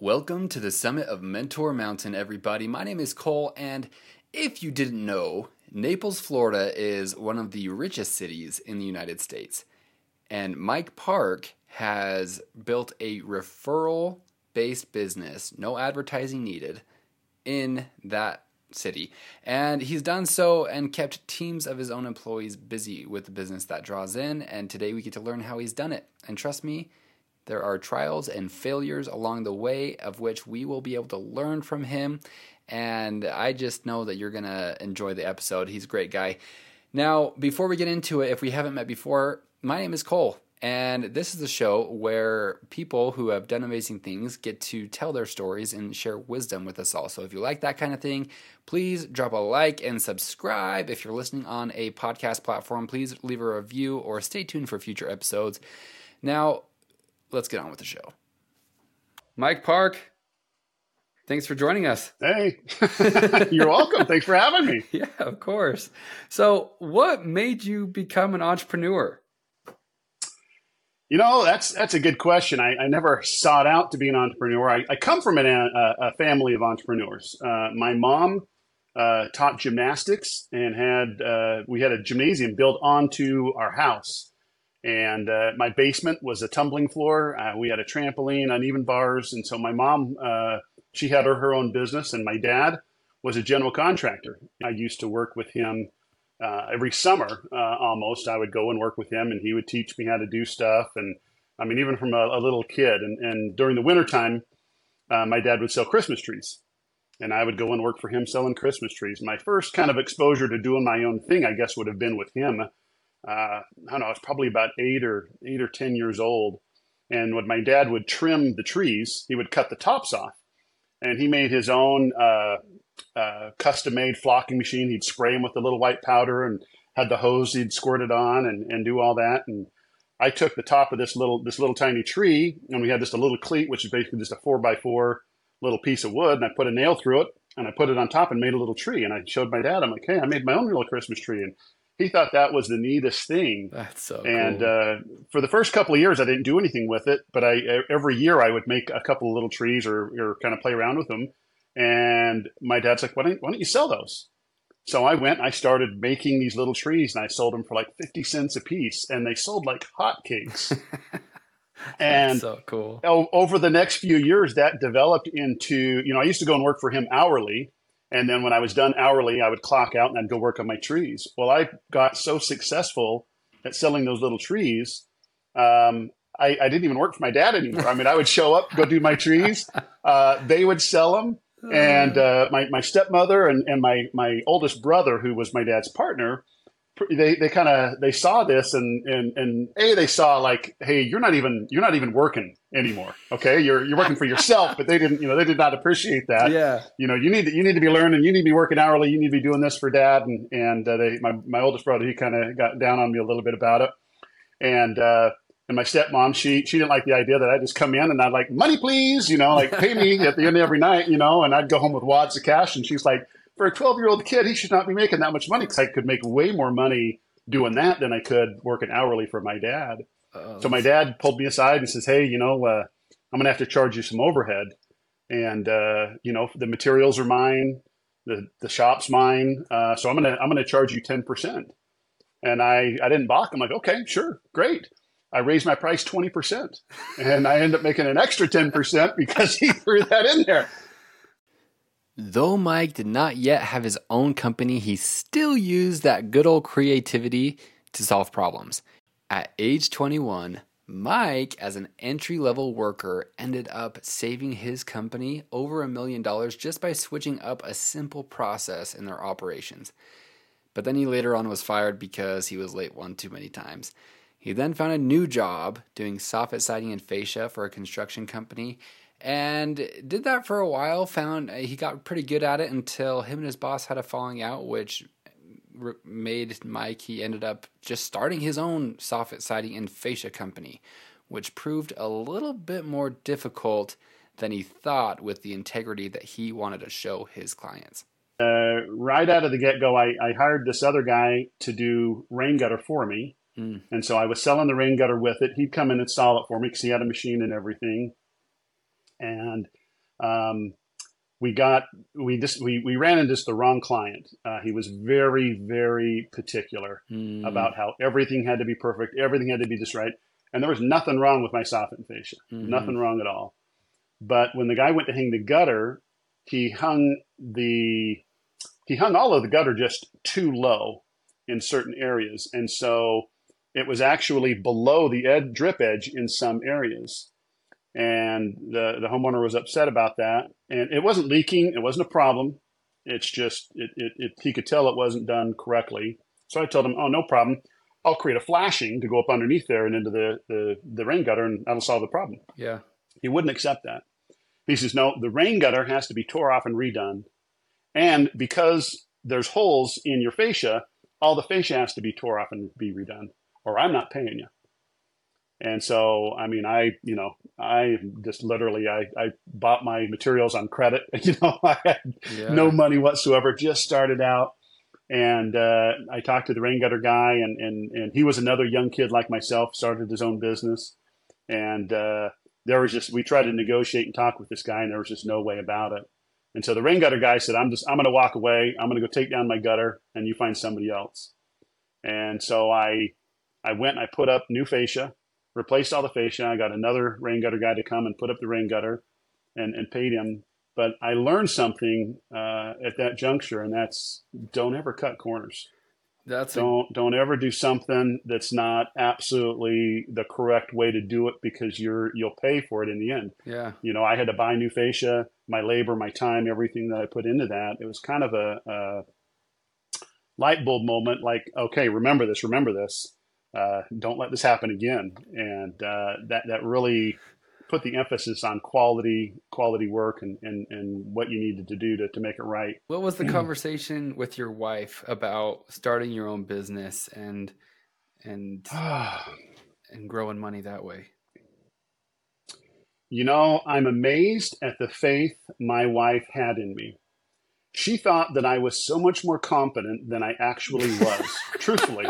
Welcome to the summit of Mentor Mountain, everybody. My name is Cole, and if you didn't know, Naples, Florida is one of the richest cities in the United States. And Mike Park has built a referral based business, no advertising needed, in that city. And he's done so and kept teams of his own employees busy with the business that draws in. And today we get to learn how he's done it. And trust me, there are trials and failures along the way of which we will be able to learn from him. And I just know that you're going to enjoy the episode. He's a great guy. Now, before we get into it, if we haven't met before, my name is Cole. And this is a show where people who have done amazing things get to tell their stories and share wisdom with us all. So if you like that kind of thing, please drop a like and subscribe. If you're listening on a podcast platform, please leave a review or stay tuned for future episodes. Now, let's get on with the show. Mike Park, thanks for joining us. Hey, you're welcome. Thanks for having me. Yeah, of course. So, what made you become an entrepreneur? You know, that's that's a good question. I, I never sought out to be an entrepreneur. I, I come from an, a, a, family of entrepreneurs. Uh, my mom uh, taught gymnastics and had uh, we had a gymnasium built onto our house, and uh, my basement was a tumbling floor. Uh, we had a trampoline, uneven bars, and so my mom uh, she had her, her own business, and my dad was a general contractor. I used to work with him uh, every summer uh, almost. I would go and work with him and he would teach me how to do stuff. And i mean even from a, a little kid. And, and during the wintertime uh, my dad would sell christmas trees. And i would go and work for him selling christmas trees. My first kind of exposure to doing my own thing i guess would have been with him uh, i don't know i was probably about eight or eight or ten years old and when my dad would trim the trees he would cut the tops off and he made his own uh, uh, custom made flocking machine. He'd spray them with a little white powder and had the hose he'd squirt it on and, and do all that. And I took the top of this little this little tiny tree and we had just a little cleat, which is basically just a four by four little piece of wood, and I put a nail through it and I put it on top and made a little tree. And I showed my dad. I'm like, hey, I made my own little Christmas tree. And he thought that was the neatest thing. That's so and cool. uh, for the first couple of years, I didn't do anything with it, but I every year I would make a couple of little trees or, or kind of play around with them. And my dad's like, why don't, why don't you sell those? So I went, I started making these little trees and I sold them for like 50 cents a piece and they sold like hotcakes. and so cool. over the next few years, that developed into, you know, I used to go and work for him hourly. And then when I was done hourly, I would clock out and I'd go work on my trees. Well, I got so successful at selling those little trees. Um, I, I didn't even work for my dad anymore. I mean, I would show up, go do my trees. Uh, they would sell them and uh, my, my stepmother and, and my, my oldest brother who was my dad's partner they, they kind of they saw this and, and and a they saw like hey you're not even you're not even working anymore okay? You're you're working for yourself but they didn't you know they did not appreciate that. Yeah. You know you need to, you need to be learning you need to be working hourly you need to be doing this for dad and and uh, they my, my oldest brother he kind of got down on me a little bit about it. And uh and my stepmom, she she didn't like the idea that I just come in and I'd like money, please, you know, like pay me at the end of every night, you know, and I'd go home with wads of cash. And she's like, for a twelve year old kid, he should not be making that much money because I could make way more money doing that than I could working hourly for my dad. Oh, So my dad pulled me aside and says, hey, you know, uh, I'm gonna have to charge you some overhead, and uh, you know, the materials are mine, the the shop's mine, uh, so I'm gonna I'm gonna charge you ten percent. And I I didn't balk. I'm like, okay, sure, great. I raised my price 20% and I ended up making an extra 10% because he threw that in there. Though Mike did not yet have his own company, he still used that good old creativity to solve problems. At age 21, Mike, as an entry level worker, ended up saving his company over a million dollars just by switching up a simple process in their operations. But then he later on was fired because he was late one too many times. He then found a new job doing soffit siding and fascia for a construction company and did that for a while. Found uh, he got pretty good at it until him and his boss had a falling out, which made Mike. He ended up just starting his own soffit siding and fascia company, which proved a little bit more difficult than he thought with the integrity that he wanted to show his clients. Uh, right out of the get go, I, I hired this other guy to do rain gutter for me. Mm. And so I was selling the rain gutter with it. He'd come in and install it for me because he had a machine and everything. And Um, we got we just we, we ran into just the wrong client. Uh, he was very very particular Mm. about how everything had to be perfect, everything had to be just right, and there was nothing wrong with my soffit fascia, Mhm. nothing wrong at all. But when the guy went to hang the gutter, he hung the he hung all of the gutter just too low in certain areas, and so it was actually below the ed- drip edge in some areas. And the the homeowner was upset about that, and it wasn't leaking; it wasn't a problem. It's just it, it, it he could tell it wasn't done correctly. So I told him, "Oh, no problem. I'll create a flashing to go up underneath there and into the the, the rain gutter, and that'll solve the problem." Yeah. He wouldn't accept that. He says, no, the rain gutter has to be tore off and redone. And because there's holes in your fascia, all the fascia has to be tore off and be redone, or I'm not paying you. And so, I mean, I, you know, I just literally, I, I bought my materials on credit. You know, I had Yeah. no money whatsoever, just started out. And uh, I talked to the rain gutter guy, and, and, and he was another young kid like myself, started his own business. And uh, there was just, we tried to negotiate and talk with this guy, and there was just no way about it. And so the rain gutter guy said, I'm just, I'm going to walk away. I'm going to go take down my gutter, and you find somebody else. And so I, I went and I put up new fascia, replaced all the fascia. I got another rain gutter guy to come and put up the rain gutter and, and paid him. But I learned something uh, at that juncture, and that's don't ever cut corners. That's Don't don't ever do something that's not absolutely the correct way to do it because you're you'll pay for it in the end. yeah. You know, I had to buy new fascia, my labor, my time, everything that I put into that. It was kind of a, a light bulb moment. Like, okay, remember this, remember this. Uh, don't let this happen again. And uh, that that really put the emphasis on quality, quality work, and and, and what you needed to do to, to make it right. What was the conversation with your wife about starting your own business and and and growing money that way? You know, I'm amazed at the faith my wife had in me. She thought that I was so much more competent than I actually was, truthfully.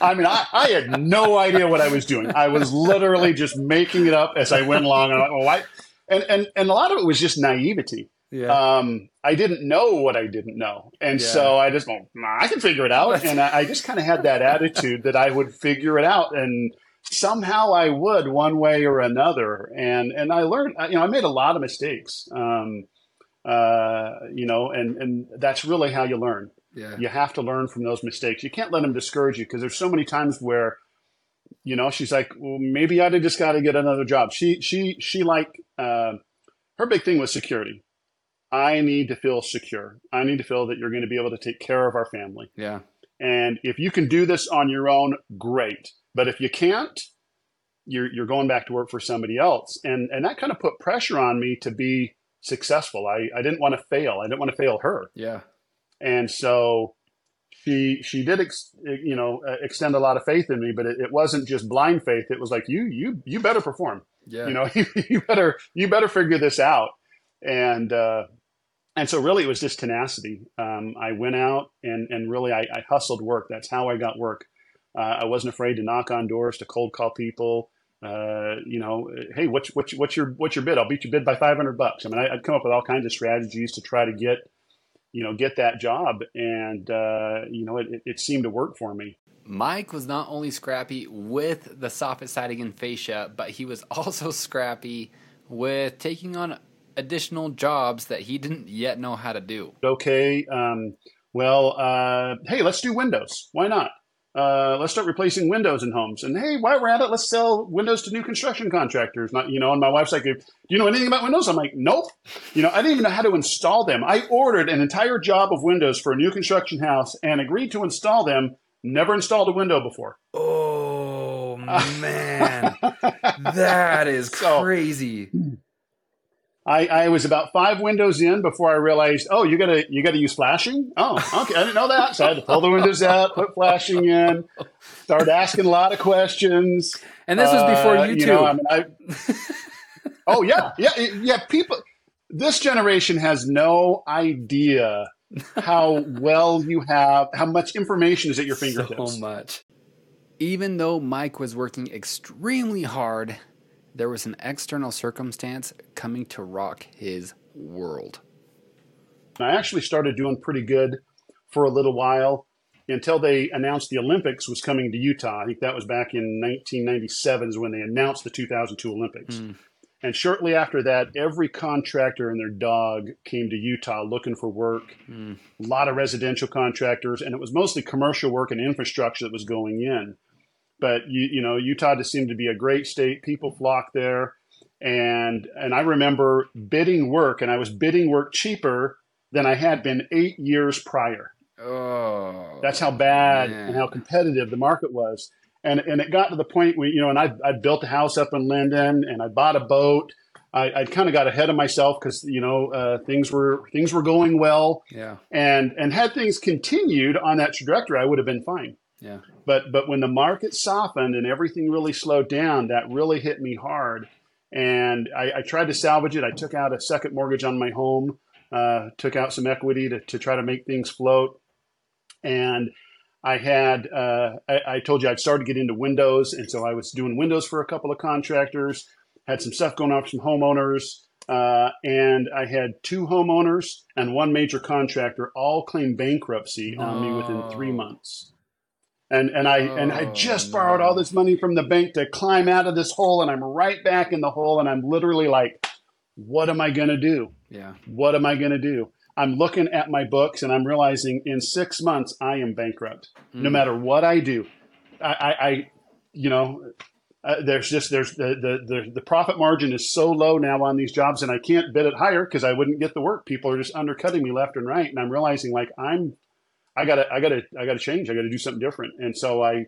I mean, I, I had no idea what I was doing. I was literally just making it up as I went along. And, oh, I, and, and, and a lot of it was just naivety. Yeah. Um, I didn't know what I didn't know. And Yeah. so I just, well, nah, I can figure it out. And I, I just kind of had that attitude that I would figure it out. And somehow I would one way or another. And, and I learned, you know, I made a lot of mistakes. Um, uh, you know, and, and that's really how you learn. yeah. You have to learn from those mistakes. You can't let them discourage you because there's so many times where, you know, she's like, well, maybe I'd have just got to get another job. She, she, she like, uh, her big thing was security. I need to feel secure. I need to feel that you're going to be able to take care of our family. Yeah. And if you can do this on your own, great. But if you can't, you're, you're going back to work for somebody else. And, and that kind of put pressure on me to be successful. I, I didn't want to fail. I didn't want to fail her Yeah. and so she she did ex, you know uh, extend a lot of faith in me but it, it wasn't just blind faith it was like you you you better perform Yeah. you know you better you better figure this out and uh and so really it was just tenacity um i went out and and really i, I hustled work that's how i got work uh, i wasn't afraid to knock on doors to cold call people uh, you know, hey, what's what's what's your what's your bid? I'll beat your bid by five hundred bucks. I mean, I, I'd come up with all kinds of strategies to try to get, you know, get that job, and uh, you know, it, it, it seemed to work for me. Mike was not only scrappy with the soffit siding and fascia, but he was also scrappy with taking on additional jobs that he didn't yet know how to do. Okay, um, well, uh, hey, let's do windows. Why not? Uh, let's start replacing windows in homes. And hey, while we're at it, let's sell windows to new construction contractors. Not, you know, and my wife's like, "Do you know anything about windows?" I'm like, "Nope." You know, I didn't even know how to install them. I ordered an entire job of windows for a new construction house and agreed to install them. Never installed a window before. Oh man, that is So- crazy. I, I was about five windows in before I realized, oh, you gotta you gotta use flashing. Oh, okay, I didn't know that. So I had to pull the windows out, put flashing in, started asking a lot of questions. And this was before Uh, YouTube. know, I mean, I, oh yeah, yeah, yeah. People, this generation has no idea how well you have, how much information is at your fingertips. so much. Even though Mike was working extremely hard, there was an external circumstance coming to rock his world? I actually started doing pretty good for a little while until they announced the Olympics was coming to Utah. I think that was back in 1997 is when they announced the 2002 Olympics. Mm. And shortly after that, every contractor and their dog came to Utah looking for work. Mm. A lot of residential contractors, and it was mostly commercial work and infrastructure that was going in. But you, you know, Utah just seemed to be a great state. People flocked there, and and I remember bidding work, and I was bidding work cheaper than I had been eight years prior. Oh, that's how bad man. and how competitive the market was. And and it got to the point where you know, and I I built a house up in Lindon, and I bought a boat. I, I kind of got ahead of myself because you know uh, things were things were going well. Yeah. And and had things continued on that trajectory, I would have been fine. Yeah. But but when the market softened and everything really slowed down, that really hit me hard. And I, I tried to salvage it. I took out a second mortgage on my home, uh, took out some equity to, to try to make things float and I had uh, I, I, told you I'd started to get into Windows, and so I was doing Windows for a couple of contractors. Had some stuff going on for some homeowners, uh, and I had two homeowners and one major contractor all claim bankruptcy on me within three months. And and I oh, and I just borrowed all this money from the bank to climb out of this hole, and I'm right back in the hole, and I'm literally like, what am I gonna do? Yeah. What am I gonna do? I'm looking at my books and I'm realizing in six months I am bankrupt. Mm. No matter what I do, I, I, I you know, uh, there's just there's the, the, the the profit margin is so low now on these jobs, and I can't bid it higher because I wouldn't get the work. People are just undercutting me left and right, and I'm realizing like I'm, I gotta I gotta I gotta change. I gotta do something different. And so I,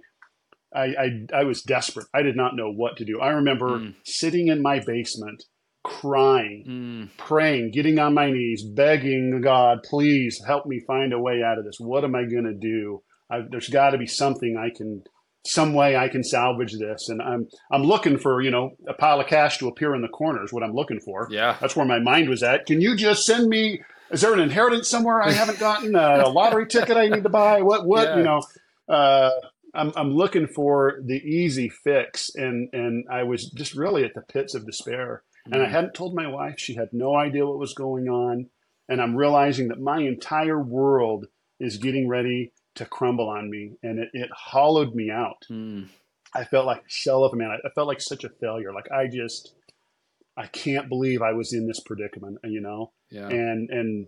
I I, I was desperate. I did not know what to do. I remember mm. sitting in my basement crying, mm. praying, getting on my knees, begging God, please help me find a way out of this. What am I going to do? I, there's got to be something I can, some way I can salvage this. And I'm, I'm looking for, you know, a pile of cash to appear in the corners. What I'm looking for. Yeah, that's where my mind was at. Can you just send me? Is there an inheritance somewhere I haven't gotten? a lottery ticket I need to buy? What? What? Yeah. You know. Uh, I'm, I'm looking for the easy fix, and and I was just really at the pits of despair. Mm-hmm. And I mm. hadn't told my wife. She had no idea what was going on. And I'm realizing that my entire world is getting ready to crumble on me. And it, it hollowed me out. Mm. I felt like a shell of a man. I, I felt like such a failure. Like I just, I can't believe I was in this predicament, you know? Yeah. And, and,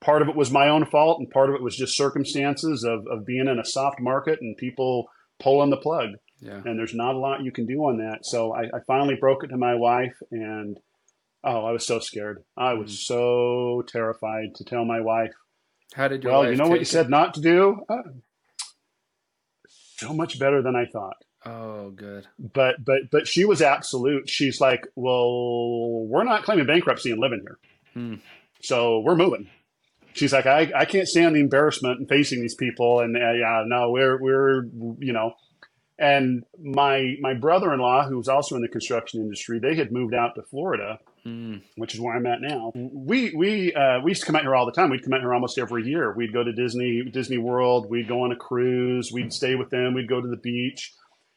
part of it was my own fault and part of it was just circumstances of, of being in a soft market and people pulling the plug yeah. And there's not a lot you can do on that. So I, I finally broke it to my wife and oh, I was so scared. I was mm. so terrified to tell my wife. How did your Well, you know what you it? said not to do? Uh, so much better than I thought. Oh, good. But but but she was absolute. She's like, "Well, we're not claiming bankruptcy and living here. Hmm. So we're moving." She's like, I, I can't stand the embarrassment and facing these people. And uh, yeah, no, we're, we're, you know, and my my brother-in-law, who was also in the construction industry, they had moved out to Florida, mm. which is where I'm at now. We we uh, we used to come out here all the time. We'd come out here almost every year. We'd go to Disney Disney World. We'd go on a cruise. We'd stay with them. We'd go to the beach.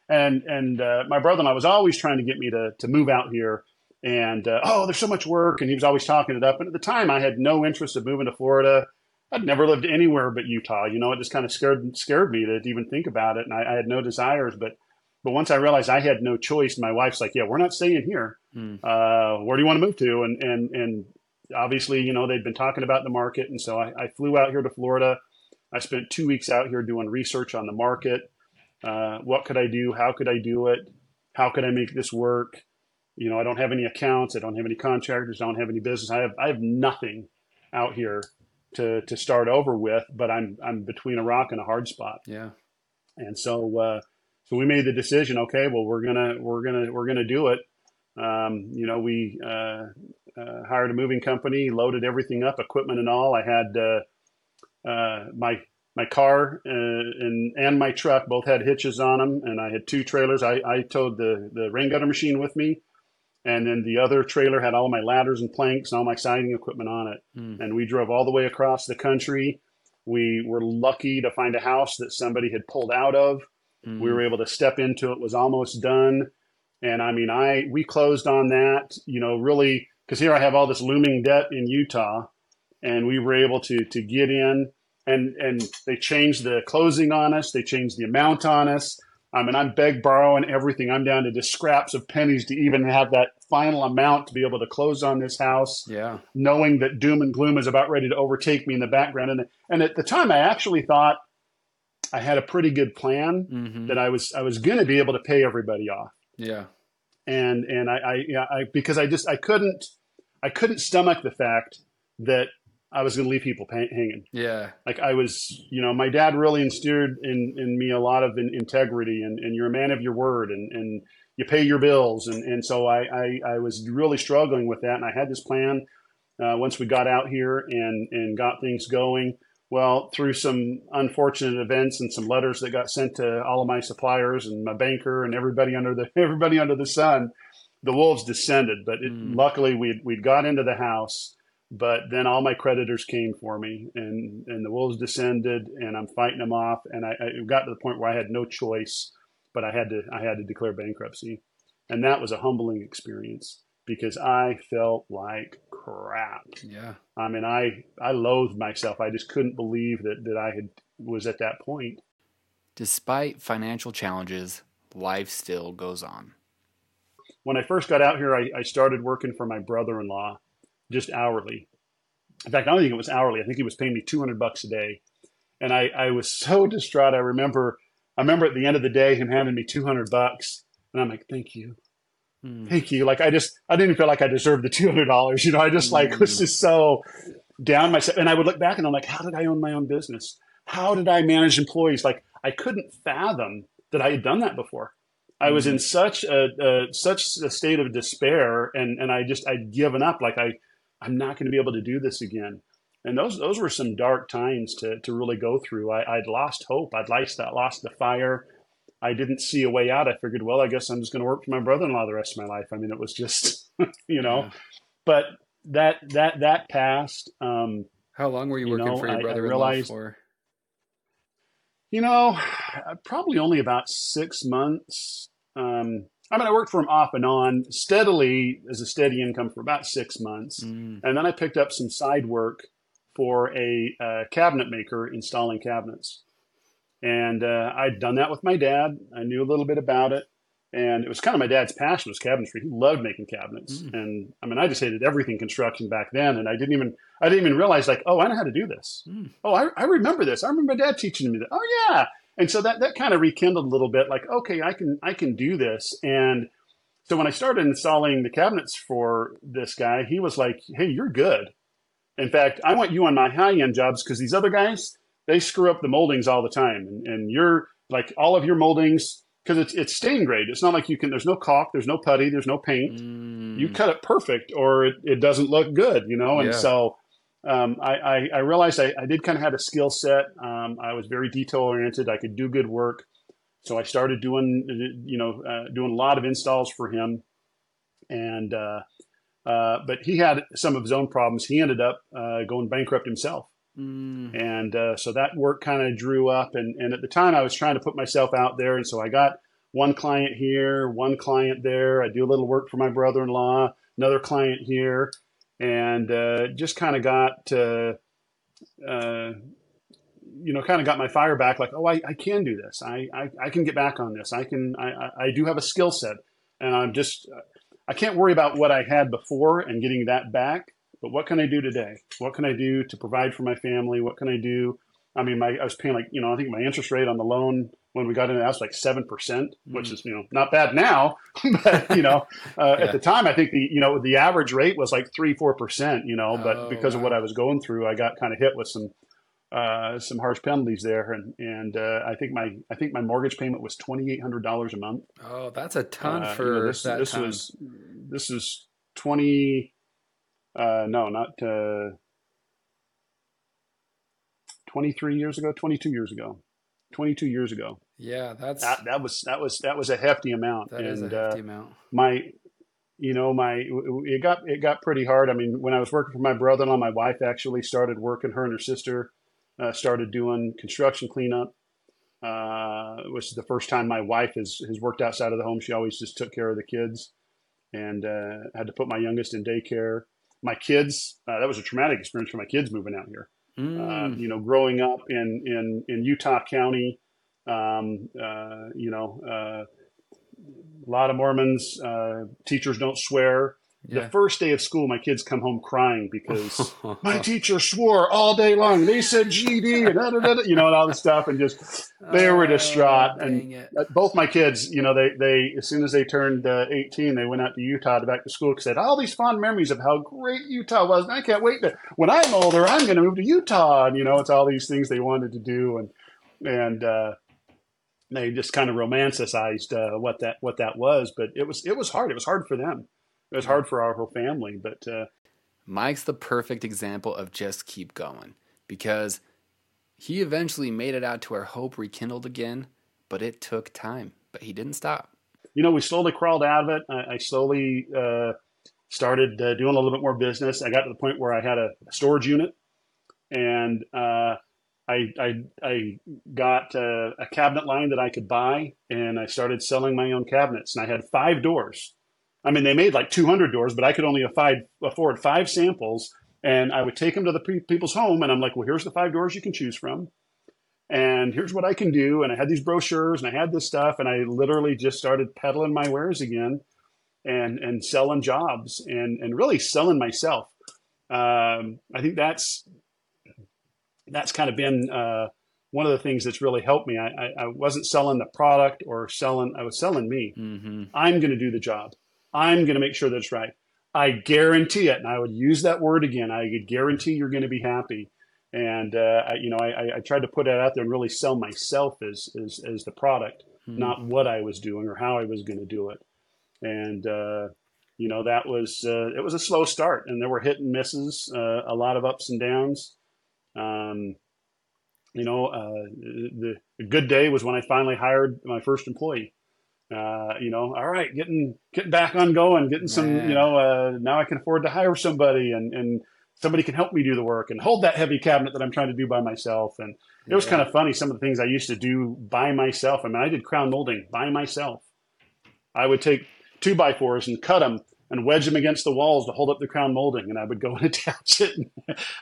And and uh, my brother-in-law was always trying to get me to to move out here. And uh, oh, there's so much work, and he was always talking it up. And at the time, I had no interest of moving to Florida. I'd never lived anywhere but Utah. You know, it just kind of scared scared me to even think about it, and I, I, had no desires. But but once I realized I had no choice, my wife's like, "Yeah, we're not staying here. Mm. Uh, where do you want to move to?" And and and obviously, you know, they'd been talking about the market, and so I, I flew out here to Florida. I spent two weeks out here doing research on the market. Uh, what could I do? How could I do it? How could I make this work? You know, I don't have any accounts. I don't have any contractors. I don't have any business. I have I have nothing out here to to start over with, but I'm I'm between a rock and a hard spot. Yeah. And so uh, so we made the decision. Okay, well we're gonna we're gonna we're gonna do it. Um, you know, we uh, uh, hired a moving company, loaded everything up, equipment and all. I had uh, uh, my my car uh, and and my truck both had hitches on them, and I had two trailers. I, I towed the the rain gutter machine with me and then the other trailer had all my ladders and planks and all my siding equipment on it. Mm. And we drove all the way across the country. We were lucky to find a house that somebody had pulled out of. Mm. We were able to step into it, was almost done. And I mean, I we closed on that, you know, really because here I have all this looming debt in Utah, and we were able to to get in, and and they changed the closing on us, they changed the amount on us. I mean, I'm beg borrowing everything. I'm down to just scraps of pennies to even have that final amount to be able to close on this house. Yeah. Knowing that doom and gloom is about ready to overtake me in the background, and and at the time, I actually thought I had a pretty good plan Mm-hmm. that I was I was going to be able to pay everybody off Yeah. and and I, I yeah I because I just I couldn't I couldn't stomach the fact that I was going to leave people pay, hanging. Yeah. Like I was, you know, my dad really instilled in in me a lot of in, integrity and, and you're a man of your word and and you pay your bills and and so I I, I was really struggling with that and I had this plan uh, once we got out here and and got things going. Well, through some unfortunate events and some letters that got sent to all of my suppliers and my banker and everybody under the everybody under the sun, the wolves descended. But it, Mm. luckily, we we got into the house. But then all my creditors came for me, and and the wolves descended, and I'm fighting them off. And I, I got to the point where I had no choice, but I had to I had to declare bankruptcy, and that was a humbling experience because I felt like crap. Yeah. I mean, I I loathed myself. I just couldn't believe that that I had was at that point. Despite financial challenges, life still goes on. When I first got out here, I, I started working for my brother-in-law, just hourly. In fact, I don't think it was hourly. I think he was paying me two hundred bucks a day, and I I was so distraught. I remember I remember at the end of the day him handing me two hundred bucks, and I'm like, thank you. Mm. thank you. Like I just, I didn't feel like I deserved the two hundred dollars. You know, I just like was just so down myself. And I would look back and I'm like, how did I own my own business? How did I manage employees? Like I couldn't fathom that I had done that before. I was in such a, a such a state of despair, and and I just I'd given up. Like I, I'm not going to be able to do this again. And those those were some dark times to to really go through. I, I'd lost hope. I'd lost that lost the fire. I didn't see a way out. I figured, well, I guess I'm just going to work for my brother-in-law the rest of my life. I mean, it was just, you know, Yeah. but that that that passed. Um, How long were you, You working know, for your I- I brother-in-law realized- for? you know, probably only about six months. Um, I mean, I worked for him off and on steadily as a steady income for about six months, Mm. and then I picked up some side work for a uh, cabinet maker installing cabinets. And uh, I'd done that with my dad. I knew a little bit about it, and it was kind of my dad's passion was cabinetry. He loved making cabinets, Mm. and I mean, I just hated everything construction back then, and I didn't even I didn't even realize like, oh, I know how to do this. Mm. Oh, I, I remember this. I remember my dad teaching me that. Oh yeah, and so that that kind of rekindled a little bit. Like, okay, I can I can do this, and so when I started installing the cabinets for this guy, he was like, hey, you're good. In fact, I want you on my high end jobs because these other guys, they screw up the moldings all the time. And, and you're like all of your moldings, because it's, it's stain grade. It's not like you can, there's no caulk, there's no putty, there's no paint. Mm. You cut it perfect or it, it doesn't look good, you know? And Yeah. so um, I, I, I realized I, I did kind of have a skill set. Um, I was very detail oriented. I could do good work. So I started doing, you know, uh, doing a lot of installs for him. And, uh, uh, but he had some of his own problems. He ended up uh, going bankrupt himself. Mm. And uh, so that work kind of drew up. And, and at the time, I was trying to put myself out there. And so I got one client here, one client there. I do a little work for my brother in law, another client here, and uh, just kind of got, uh, uh, you know, kind of got my fire back like, oh, I, I can do this. I, I, I can get back on this. I can, I, I- do have a skill set. And I'm just, I can't worry about what I had before and getting that back. But what can I do today? What can I do to provide for my family? What can I do? I mean, my I was paying like you know I think my interest rate on the loan when we got in, that was like seven percent, which is you know not bad now, but you know uh, Yeah. at the time I think the you know the average rate was like three four percent, you know. But Oh, because of what I was going through, I got kind of hit with some uh, some harsh penalties there, and and uh, I think my I think my mortgage payment was twenty eight hundred dollars a month. Oh, that's a ton Uh, you for know, this, that this was this is 20 uh no not uh 23 years ago 22 years ago 22 years ago yeah, that's that that was that was that was a hefty amount that is and a hefty uh, amount. my you know my it got it got pretty hard i mean when i was working for my brother-in-law my wife actually started working her and her sister uh, started doing construction cleanup uh, which is the first time my wife has has worked outside of the home she always just took care of the kids and uh, had to put my youngest in daycare. My kids, uh, that was a traumatic experience for my kids moving out here. Mm. you know, growing up in in in Utah County, um, uh, you know, uh, a lot of Mormons. teachers don't swear. Yeah. The first day of school, my kids come home crying because my teacher swore all day long. They said GD and da, da, da, you know, and all this stuff, and just they were distraught. Oh, and it. both my kids, you know, they they as soon as they turned uh, 18, they went out to Utah to back to school because they had all these fond memories of how great Utah was, and I can't wait to when I'm older, I'm going to move to Utah, and you know, it's all these things they wanted to do, and and uh, they just kind of romanticized uh, what that what that was, but it was it was hard. It was hard for them it was hard for our whole family. But uh, Mike's the perfect example of just keep going because he eventually made it out to where hope rekindled again, but it took time. But he didn't stop. You know, we slowly crawled out of it. I, I slowly uh, started uh, doing a little bit more business. I got to the point where I had a storage unit, and uh, I, I, I got uh, a cabinet line that I could buy, and I started selling my own cabinets. And I had five doors I mean, they made like 200 doors, but I could only afford, afford five samples. And I would take them to the pe- people's home, and I'm like, well, here's the five doors you can choose from. And here's what I can do. And I had these brochures and I had this stuff, and I literally just started peddling my wares again and, and selling jobs and, and really selling myself. Um, I think that's that's kind of been uh, one of the things that's really helped me. I, I, I, wasn't selling the product or selling, I was selling me. Mm-hmm. I'm going to do the job. I'm going to make sure that's right. I guarantee it. And I would use that word again. I could guarantee you're going to be happy. And, uh, I, you know, I, I tried to put that out there and really sell myself as, as, as the product, mm-hmm. not what I was doing or how I was going to do it. And, uh, you know, that was, uh, it was a slow start and there were hit and misses, uh, a lot of ups and downs. Um, you know, uh, the, the good day was when I finally hired my first employee uh, you know, all right, getting getting back on going, getting some, you know, uh, now I can afford to hire somebody and and somebody can help me do the work and hold that heavy cabinet that I'm trying to do by myself. And it was kind of funny some of the things I used to do by myself. I mean, I did crown molding by myself. I would take two by fours and cut them and wedge them against the walls to hold up the crown molding, and I would go and attach it.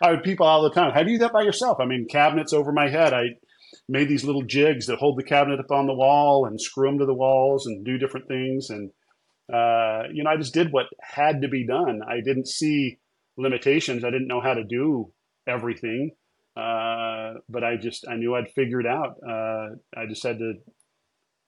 I would people all the time. How do you do that by yourself? I mean, cabinets over my head. I made these little jigs that hold the cabinet up on the wall and screw them to the walls and do different things. And, uh, you know, I just did what had to be done. I didn't see limitations. I didn't know how to do everything. Uh, but I just, I knew I'd figure it out. Uh, I just had to,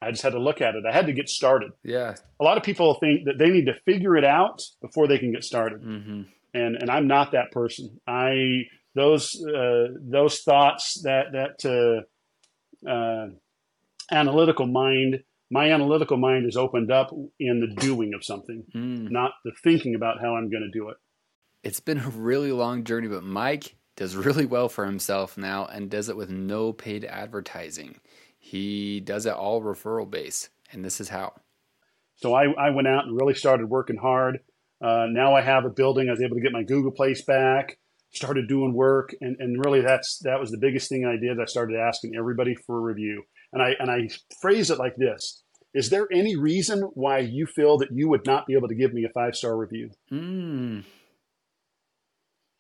I just had to look at it. I had to get started. Yeah. A lot of people think that they need to figure it out before they can get started. Mm-hmm. And, and I'm not that person. I, those, uh, those thoughts that, that, uh, uh, analytical mind, my analytical mind is opened up in the doing of something, mm. not the thinking about how I'm going to do it. It's been a really long journey, but Mike does really well for himself now and does it with no paid advertising. He does it all referral base, and this is how. So I, I went out and really started working hard. Uh, now I have a building. I was able to get my Google place back started doing work and, and really that's that was the biggest thing I did. I started asking everybody for a review. And I and I phrase it like this. Is there any reason why you feel that you would not be able to give me a five star review? Mm.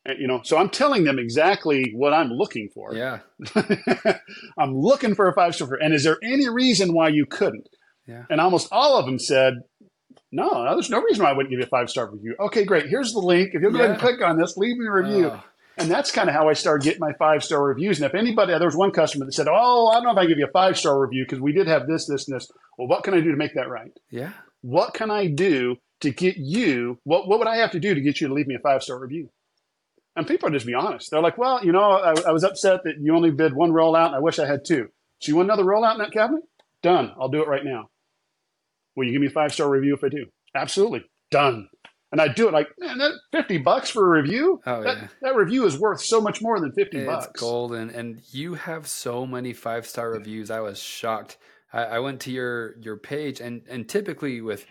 You know, so I'm telling them exactly what I'm looking for. Yeah. I'm looking for a five star. And is there any reason why you couldn't? Yeah. And almost all of them said, no, there's no reason why I wouldn't give you a five star review. Okay, great. Here's the link. If you'll go yeah. ahead and click on this, leave me a review. Uh. And that's kind of how I started getting my five star reviews. And if anybody, there was one customer that said, Oh, I don't know if I give you a five star review because we did have this, this, and this. Well, what can I do to make that right? Yeah. What can I do to get you, what, what would I have to do to get you to leave me a five star review? And people are just be honest. They're like, Well, you know, I, I was upset that you only bid one rollout and I wish I had two. So you want another rollout in that cabinet? Done. I'll do it right now. Will you give me a five star review if I do? Absolutely. Done. And I do it like, man, that 50 bucks for a review? Oh, that, yeah. that review is worth so much more than 50 it's bucks. It's golden. And you have so many five star reviews. I was shocked. I, I went to your, your page and, and typically with,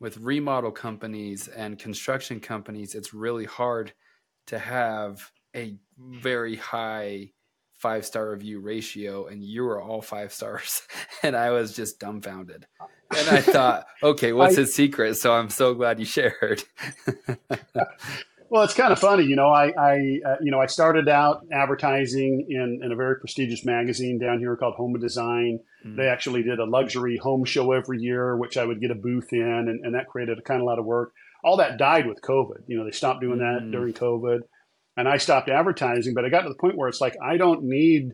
with remodel companies and construction companies, it's really hard to have a very high five star review ratio, and you were all five stars, and I was just dumbfounded. And I thought, okay, what's I, his secret? So I'm so glad you shared. well, it's kind of funny, you know. I, I uh, you know, I started out advertising in, in a very prestigious magazine down here called Home and Design. Mm. They actually did a luxury home show every year, which I would get a booth in, and, and that created a kind of lot of work. All that died with COVID. You know, they stopped doing that mm. during COVID and I stopped advertising. But I got to the point where it's like I don't need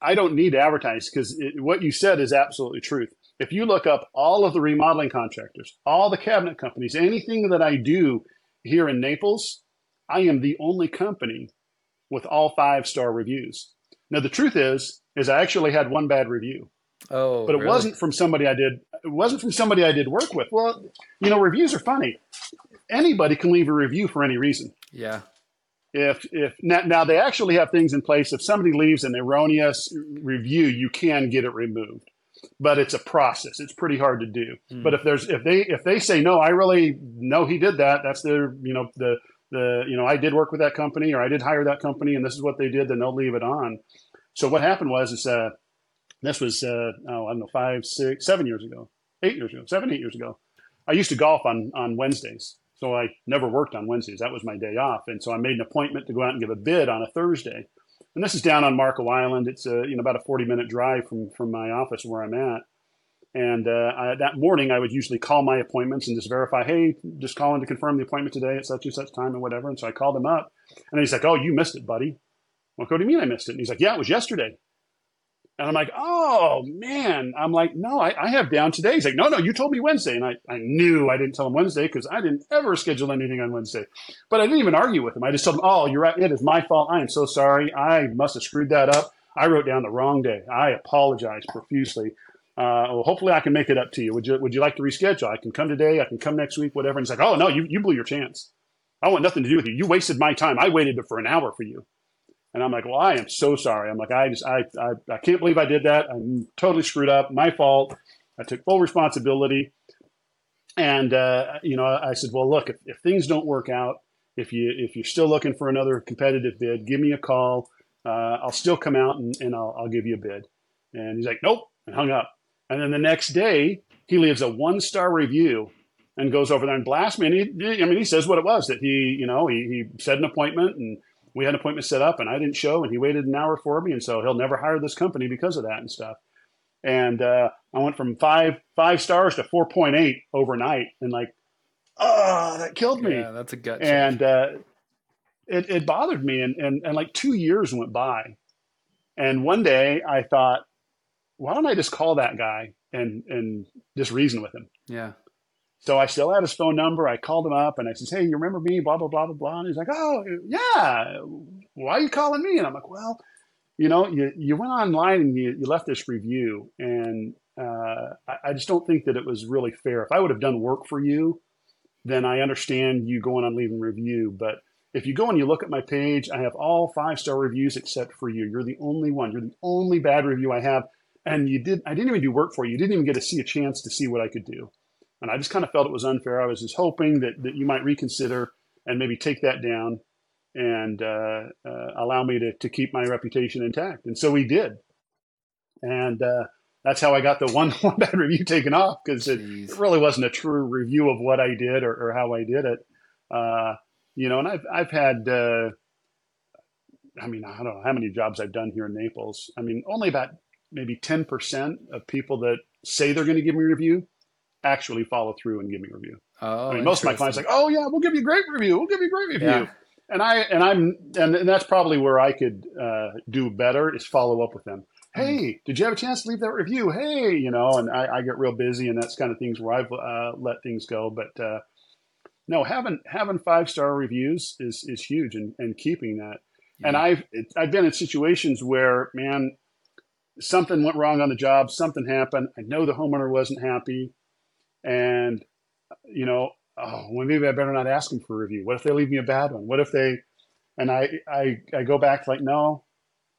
I don't need to advertise because what you said is absolutely truth. If you look up all of the remodeling contractors, all the cabinet companies, anything that I do here in Naples, I am the only company with all five star reviews. Now the truth is, is I actually had one bad review. Oh, but it really? wasn't from somebody I did. It wasn't from somebody I did work with. Well, you know, reviews are funny. Anybody can leave a review for any reason. Yeah. If if now, now they actually have things in place. If somebody leaves an erroneous review, you can get it removed, but it's a process. It's pretty hard to do. Mm. But if there's if they if they say no, I really know he did that. That's their you know the the you know I did work with that company or I did hire that company and this is what they did. Then they'll leave it on. So what happened was is uh, this was uh, oh I don't know five six seven years ago, eight years ago, seven eight years ago. I used to golf on on Wednesdays so I never worked on Wednesdays. That was my day off. And so I made an appointment to go out and give a bid on a Thursday. And this is down on Marco Island. It's a, you know, about a 40 minute drive from, from my office where I'm at. And uh, I, that morning, I would usually call my appointments and just verify, hey, just calling to confirm the appointment today at such and such time and whatever. And so I called him up, and he's like, oh, you missed it, buddy. Well, what do you mean I missed it? And he's like, yeah, it was yesterday. And I'm like, oh man. I'm like, no, I, I, have down today. He's like, no, no, you told me Wednesday. And I, I knew I didn't tell him Wednesday because I didn't ever schedule anything on Wednesday. But I didn't even argue with him. I just told him, oh, you're right. It is my fault. I am so sorry. I must have screwed that up. I wrote down the wrong day. I apologize profusely. Uh, well, hopefully I can make it up to you. Would you, would you like to reschedule? I can come today. I can come next week, whatever. And he's like, oh, no, you, you blew your chance. I want nothing to do with you. You wasted my time. I waited for an hour for you. And I'm like, well, I am so sorry. I'm like, I just, I, I, I can't believe I did that. I'm totally screwed up. My fault. I took full responsibility. And, uh, you know, I said, well, look, if, if things don't work out, if you, if you're still looking for another competitive bid, give me a call. Uh, I'll still come out and, and I'll, I'll give you a bid. And he's like, nope, and hung up. And then the next day, he leaves a one star review and goes over there and blasts me. And he, I mean, he says what it was that he, you know, he, he set an appointment and we had an appointment set up and I didn't show and he waited an hour for me and so he'll never hire this company because of that and stuff. And uh, I went from five five stars to four point eight overnight and like, oh, that killed me. Yeah, that's a gut. And uh, it it bothered me and, and and like two years went by, and one day I thought, why don't I just call that guy and and just reason with him? Yeah. So I still had his phone number. I called him up and I says, Hey, you remember me? Blah, blah, blah, blah, blah. And he's like, Oh, yeah. Why are you calling me? And I'm like, Well, you know, you, you went online and you, you left this review. And uh, I, I just don't think that it was really fair. If I would have done work for you, then I understand you going on leaving review. But if you go and you look at my page, I have all five star reviews except for you. You're the only one. You're the only bad review I have. And you did, I didn't even do work for you. You didn't even get to see a chance to see what I could do. And I just kind of felt it was unfair. I was just hoping that, that you might reconsider and maybe take that down and uh, uh, allow me to, to keep my reputation intact. And so we did. And uh, that's how I got the one, one bad review taken off because it, it, really wasn't a true review of what I did or, or how I did it. Uh, you know, and I've, I've had, uh, I mean, I don't know how many jobs I've done here in Naples. I mean, only about maybe 10% of people that say they're going to give me a review actually follow through and give me a review. Oh, I mean, most of my clients like, oh yeah, we'll give you a great review. We'll give you a great review. Yeah. And I and I'm and, and that's probably where I could uh, do better is follow up with them. Hmm. Hey, did you have a chance to leave that review? Hey, you know, and I, I get real busy, and that's kind of things where I've uh, let things go. But uh, no, having having five star reviews is is huge, and, and keeping that. Yeah. And I've I've been in situations where man, something went wrong on the job, something happened. I know the homeowner wasn't happy and you know, oh, well, maybe I better not ask them for a review. What if they leave me a bad one? What if they? And I I I go back like, no.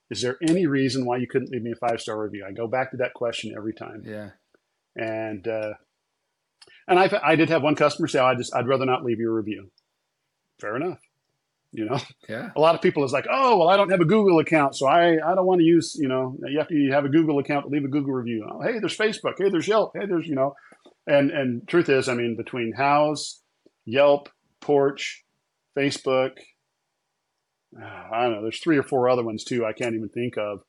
Is there any reason why you couldn't leave me a five star review? I go back to that question every time. Yeah. And uh, and I I did have one customer say, oh, I just I'd rather not leave you a review. Fair enough. You know, Yeah. a lot of people is like, oh, well, I don't have a Google account, so I, I don't want to use, you know, you have to have a Google account to leave a Google review. Oh, hey, there's Facebook. Hey, there's Yelp. Hey, there's, you know, and, and truth is, I mean, between Houzz, Yelp, Porch, Facebook, uh, I don't know, there's three or four other ones too I can't even think of.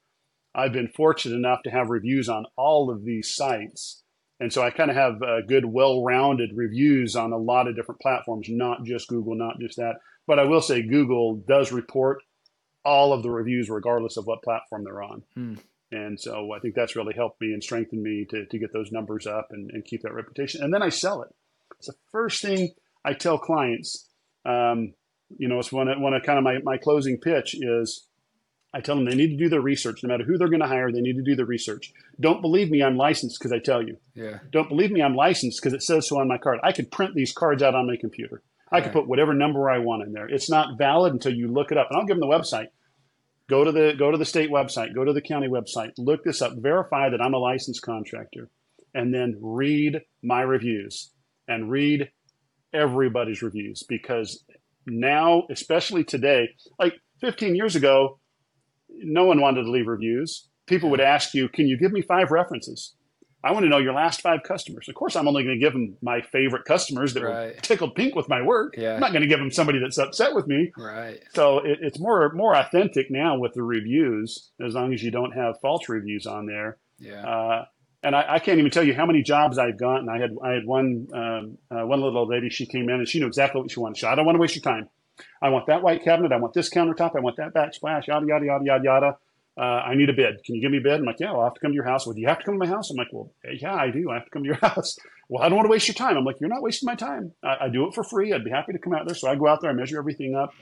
I've been fortunate enough to have reviews on all of these sites. And so I kind of have uh, good, well rounded reviews on a lot of different platforms, not just Google, not just that. But I will say Google does report all of the reviews, regardless of what platform they're on. Hmm. And so I think that's really helped me and strengthened me to, to get those numbers up and, and keep that reputation. And then I sell it. It's the first thing I tell clients. Um, you know, it's one of, one of kind of my, my closing pitch is I tell them they need to do their research. No matter who they're going to hire, they need to do the research. Don't believe me, I'm licensed because I tell you. Yeah. Don't believe me, I'm licensed because it says so on my card. I could print these cards out on my computer. I could put whatever number I want in there. It's not valid until you look it up. And I'll give them the website. Go to the go to the state website, go to the county website, look this up, verify that I'm a licensed contractor, and then read my reviews and read everybody's reviews because now, especially today, like 15 years ago, no one wanted to leave reviews. People would ask you, "Can you give me five references?" I want to know your last five customers. Of course, I'm only going to give them my favorite customers that were tickled pink with my work. Yeah. I'm not going to give them somebody that's upset with me. Right. So it, it's more more authentic now with the reviews, as long as you don't have false reviews on there. Yeah. Uh, and I, I can't even tell you how many jobs I've gotten. I had I had one um, uh, one little old lady. She came in and she knew exactly what she wanted. She I don't want to waste your time. I want that white cabinet. I want this countertop. I want that backsplash. Yada yada yada yada yada. Uh, I need a bid. Can you give me a bid? I'm like, yeah, well, I'll have to come to your house. Well, you have to come to my house? I'm like, well, yeah, I do. I have to come to your house. Well, I don't want to waste your time. I'm like, you're not wasting my time. I, I do it for free. I'd be happy to come out there. So I go out there, I measure everything up,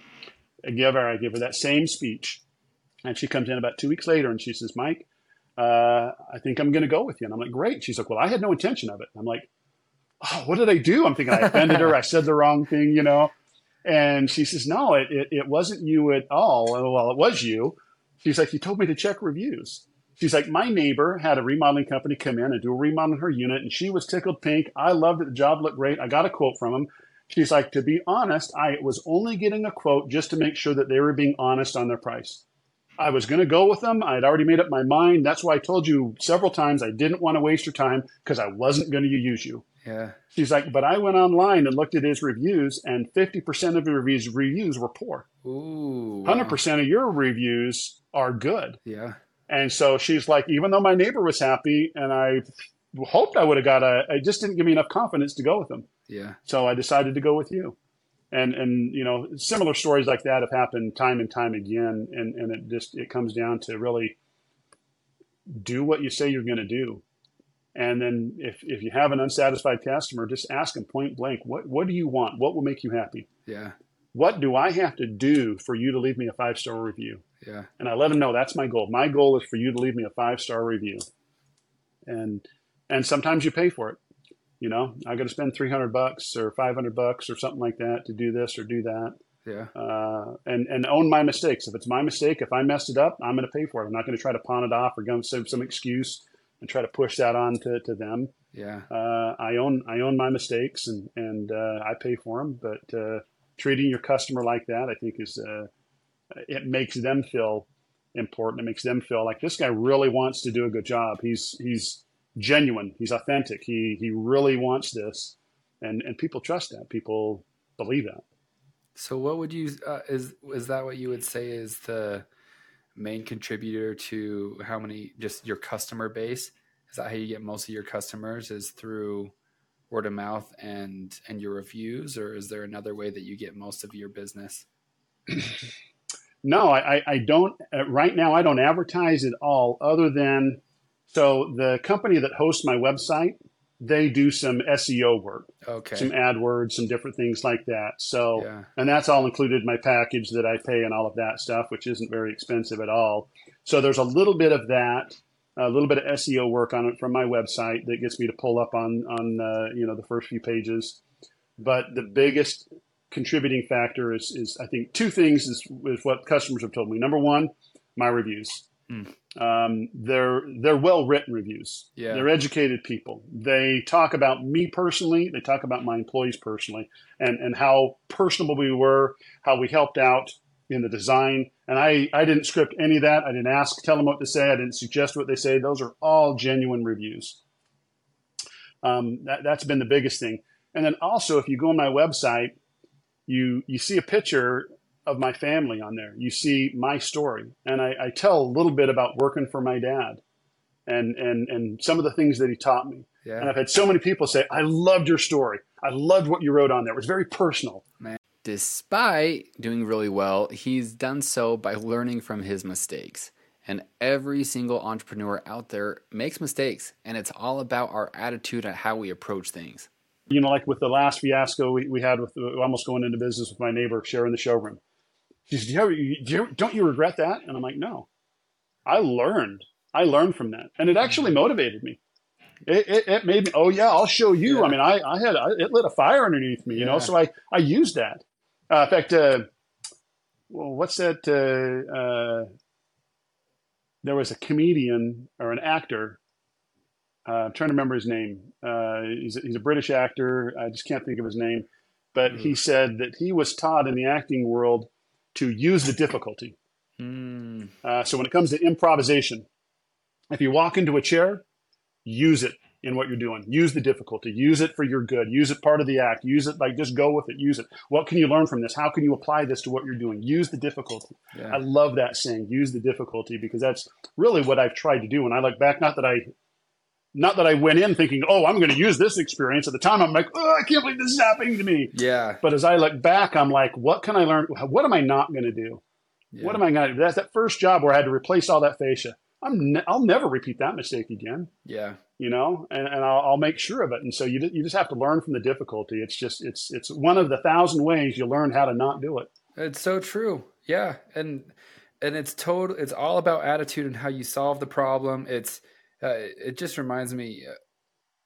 I give her, I give her that same speech, and she comes in about two weeks later and she says, Mike, uh, I think I'm going to go with you. And I'm like, great. She's like, well, I had no intention of it. I'm like, oh, what did I do? I'm thinking I offended her. I said the wrong thing, you know. And she says, no, it, it, it wasn't you at all. Well, it was you. She's like, you told me to check reviews. She's like, my neighbor had a remodeling company come in and do a remodel in her unit, and she was tickled pink. I loved it. The job looked great. I got a quote from him. She's like, to be honest, I was only getting a quote just to make sure that they were being honest on their price. I was going to go with them. I had already made up my mind. That's why I told you several times I didn't want to waste your time because I wasn't going to use you. Yeah. She's like, but I went online and looked at his reviews, and 50% of his reviews reviews were poor. Ooh. 100% of your reviews are good. Yeah. And so she's like, even though my neighbor was happy and I hoped I would have got a, it just didn't give me enough confidence to go with him. Yeah. So I decided to go with you. And, and, you know, similar stories like that have happened time and time again. And, and it just, it comes down to really do what you say you're going to do. And then if, if you have an unsatisfied customer, just ask them point blank, what, what do you want? What will make you happy? Yeah. What do I have to do for you to leave me a five star review? Yeah. and I let them know that's my goal. My goal is for you to leave me a five star review, and and sometimes you pay for it. You know, I got to spend three hundred bucks or five hundred bucks or something like that to do this or do that, Yeah. uh, and and own my mistakes. If it's my mistake, if I messed it up, I'm going to pay for it. I'm not going to try to pawn it off or give some some excuse and try to push that on to, to them. Yeah. Uh, I own I own my mistakes and and uh, I pay for them. But uh, treating your customer like that, I think, is uh, it makes them feel important. It makes them feel like this guy really wants to do a good job. He's he's genuine. He's authentic. He he really wants this, and and people trust that. People believe that. So what would you uh, is is that what you would say is the main contributor to how many just your customer base? Is that how you get most of your customers is through word of mouth and and your reviews or is there another way that you get most of your business? No, I, I- don't. Uh, right now, I don't advertise at all, other than so the company that hosts my website, they do some SEO work, Okay. some AdWords, some different things like that. So, Yeah. and that's all included in my package that I pay and all of that stuff, which isn't very expensive at all. So there's a little bit of that, a little bit of SEO work on it from my website that gets me to pull up on on uh, you know the first few pages. But the biggest contributing factor is, is I think two things is, is what customers have told me. Number one, my reviews. Mm. Um, they're they're well written reviews. Yeah. They're educated people. They talk about me personally. They talk about my employees personally, and and how personable we were, how we helped out in the design. And I I didn't script any of that. I didn't ask, tell them what to say. I didn't suggest what they say. Those are all genuine reviews. Um, that that's been the biggest thing. And then also, if you go on my website, you you see a picture of my family on there. You see my story, and I, I tell a little bit about working for my dad, and and and some of the things that he taught me. Yeah. And I've had so many people say, "I loved your story. I loved what you wrote on there. It was very personal." Man. Despite doing really well, he's done so by learning from his mistakes. And every single entrepreneur out there makes mistakes, and it's all about our attitude and how we approach things. You know, like with the last fiasco we, we had with uh, almost going into business with my neighbor sharing the showroom. Do you ever, do you, "Don't you regret that?" And I'm like, "No, I learned. I learned from that, and it actually motivated me. It, it, it made me. Oh yeah, I'll show you. Yeah. I mean, I, I had I, it lit a fire underneath me, you know. So I I used that. Uh, in fact, uh, well, what's that? Uh, uh, there was a comedian or an actor. Uh, I'm trying to remember his name. Uh, he's, a, he's a British actor. I just can't think of his name. But he said that he was taught in the acting world to use the difficulty. Hmm. Uh, so when it comes to improvisation, if you walk into a chair, use it in what you're doing. Use the difficulty. Use it for your good. Use it part of the act. Use it like just go with it. Use it. What can you learn from this? How can you apply this to what you're doing? Use the difficulty. I love that saying. Use the difficulty because that's really what I've tried to do. When I look back, not that I, not that I went in thinking, oh, I'm going to use this experience. At the time, I'm like, oh, I can't believe this is happening to me. Yeah. But as I look back, I'm like, what can I learn? What am I not going to do? Yeah. What am I going to do? That's that first job where I had to replace all that fascia. I'm ne- I'll never repeat that mistake again, Yeah. you know, and, and I'll, I'll make sure of it. And so you, you just have to learn from the difficulty. It's just, it's, it's one of the thousand ways you learn how to not do it. It's so true. Yeah, and and it's total. It's all about attitude and how you solve the problem. It's uh, it just reminds me uh,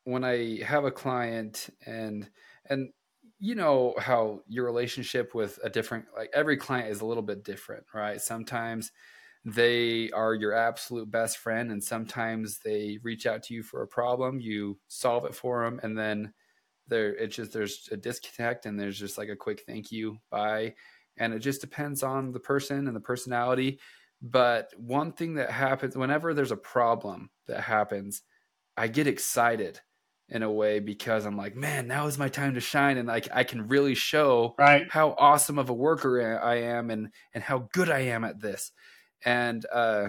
when I have a client and and you know how your relationship with a different like every client is a little bit different, right? Sometimes they are your absolute best friend and sometimes they reach out to you for a problem you solve it for them and then there it's just there's a disconnect and there's just like a quick thank you bye and it just depends on the person and the personality but one thing that happens whenever there's a problem that happens i get excited in a way because i'm like man now is my time to shine and like i can really show Right. how awesome of a worker I am and and how good I am at this. And uh,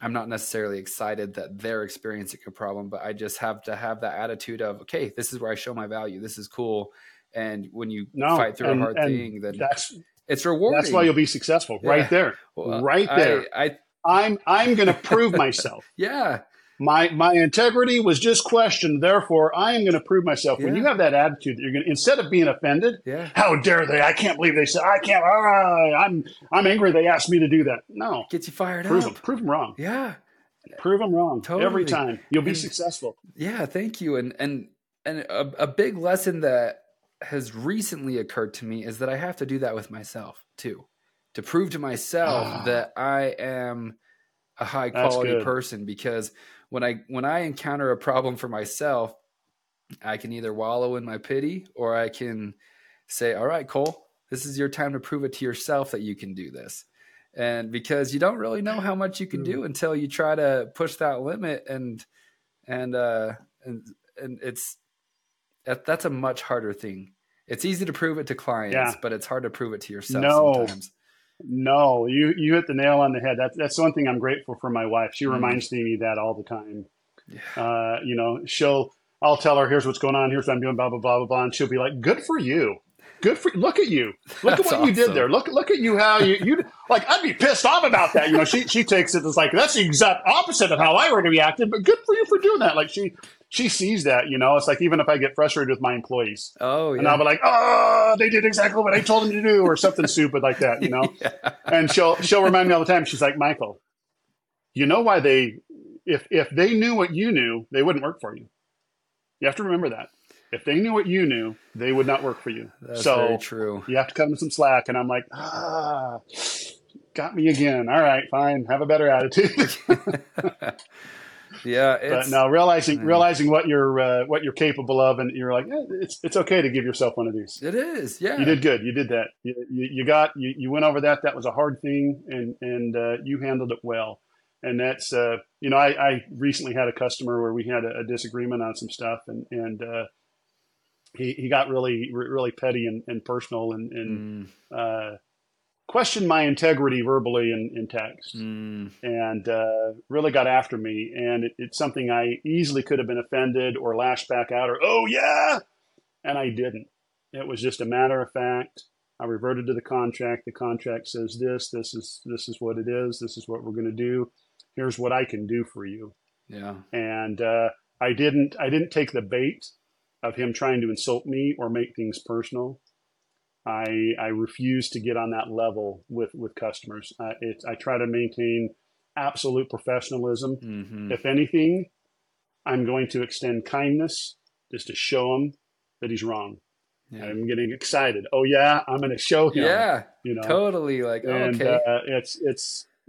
I'm not necessarily excited that they're experiencing a problem, but I just have to have that attitude of okay, this is where I show my value. This is cool. And when you No, fight through and- a hard thing, then That's, it's rewarding. that's why you'll be successful Yeah. right there. Well, right there. I, I I'm, I'm going to prove myself. yeah, My, my integrity was just questioned. Therefore, I am going to prove myself. When you have that attitude that you're going to, instead of being offended, yeah. how dare they? I can't believe they said, I can't, ah, I'm, I'm angry they asked me to do that. No, Gets you fired prove up. them, prove them wrong. Yeah. Prove them wrong Totally. every time. You'll be And- successful. Yeah, thank you. And and and a, a big lesson that has recently occurred to me is that I have to do that with myself too, to prove to myself Ah. that I am a high quality person. Because when I when I encounter a problem for myself, I can either wallow in my pity or I can say, "All right, Cole, this is your time to prove it to yourself that you can do this." And because you don't really know how much you can do until you try to push that limit and and uh and and it's that, that's a much harder thing. It's easy to prove it to clients, Yeah. but it's hard to prove it to yourself No. sometimes. No, you, you hit the nail on the head. That's, that's one thing I'm grateful for my wife. She Mm. reminds me that all the time. Yeah. Uh, you know, she'll, I'll tell her, here's what's going on. Here's what I'm doing, blah, blah, blah, blah, blah. And she'll be like, good for you. Good for look at you. Look That's at what you did there. Look look at you how you you like I'd be pissed off about that. You know, she she takes it as like that's the exact opposite of how I would have reacted, but good for you for doing that. Like she she sees that, you know. It's like even if I get frustrated with my employees, Oh and I'll be like, "Oh, they did exactly what I told them to do," or something stupid like that, you know. yeah. And she'll she'll remind me all the time. She's like, "Michael, you know why they if if they knew what you knew, they wouldn't work for you. You have to remember that. If they knew what you knew, they would not work for you. That's so true. you have to cut them some slack." And I'm like, "Ah." got me again. All right, fine. Have a better attitude. yeah, but now realizing realizing what you're uh, what you're capable of, and you're like, yeah, it's it's okay to give yourself one of these. It is. Yeah, you did good. You did that. You, you, you got you, you went over that. That was a hard thing, and and uh, you handled it well. And that's uh, you know, I, I recently had a customer where we had a, a disagreement on some stuff, and and uh, he he got really really petty and, and personal, and and mm. Questioned my integrity verbally in, in text mm. and uh, really got after me. And it, it's something I easily could have been offended or lashed back out or, oh, yeah. And I didn't. It was just a matter of fact. I reverted to the contract. The contract says this, this is, this is what it is. This is what we're going to do. Here's what I can do for you. Yeah. And uh, I didn't, I didn't take the bait of him trying to insult me or make things personal. I, I refuse to get on that level with, with customers. Uh, it, I try to maintain absolute professionalism. Mm-hmm. If anything, I'm going to extend kindness just to show him that he's wrong. Yeah. I'm getting excited. Oh yeah, I'm going to show him. Yeah, you know, totally. Like and, okay, uh, it's it's.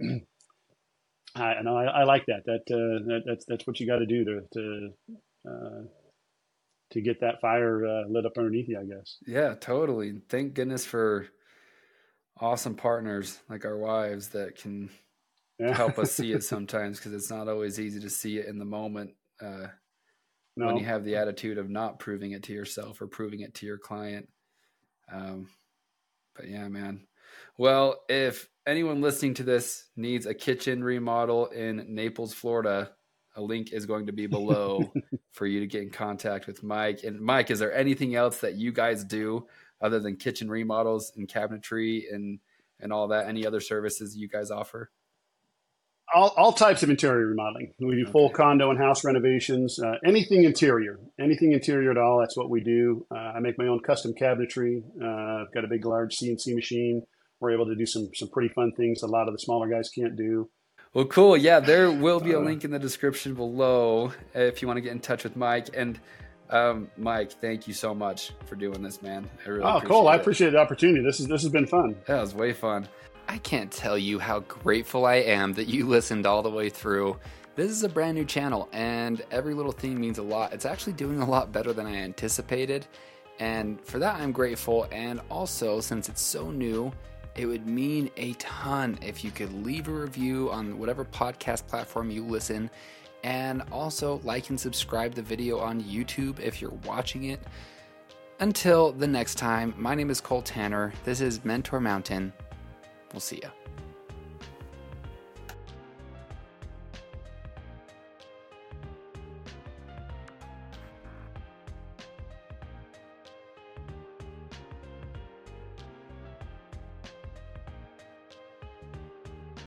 I know I, I, like that. That, uh, that that's that's what you got to do to to uh, to get that fire uh, lit up underneath you, I guess. Yeah, totally. Thank goodness for awesome partners like our wives that can yeah. help us see it sometimes because it's not always easy to see it in the moment uh, no. when you have the attitude of not proving it to yourself or proving it to your client. Um, but yeah, man. Well, if anyone listening to this needs a kitchen remodel in Naples, Florida, a link is going to be below for you to get in contact with Mike. And Mike, is there anything else that you guys do other than kitchen remodels and cabinetry and and all that? Any other services you guys offer? All, all types of interior remodeling. We do okay. full condo and house renovations. Uh, anything interior, anything interior at all. That's what we do. Uh, I make my own custom cabinetry. Uh, I've got a big, large CNC machine. We're able to do some some pretty fun things a lot of the smaller guys can't do. Well, cool. Yeah, there will be a link in the description below if you want to get in touch with Mike. And um, Mike, thank you so much for doing this, man. I really oh, cool. It. I appreciate the opportunity. This is this has been fun. That was way fun. I can't tell you how grateful I am that you listened all the way through. This is a brand new channel, and every little thing means a lot. It's actually doing a lot better than I anticipated, and for that I'm grateful. And also, since it's so new, it would mean a ton if you could leave a review on whatever podcast platform you listen, and also like and subscribe the video on YouTube if you're watching it. Until the next time, my name is Cole Tanner. This is Mentor Mountain. We'll see ya.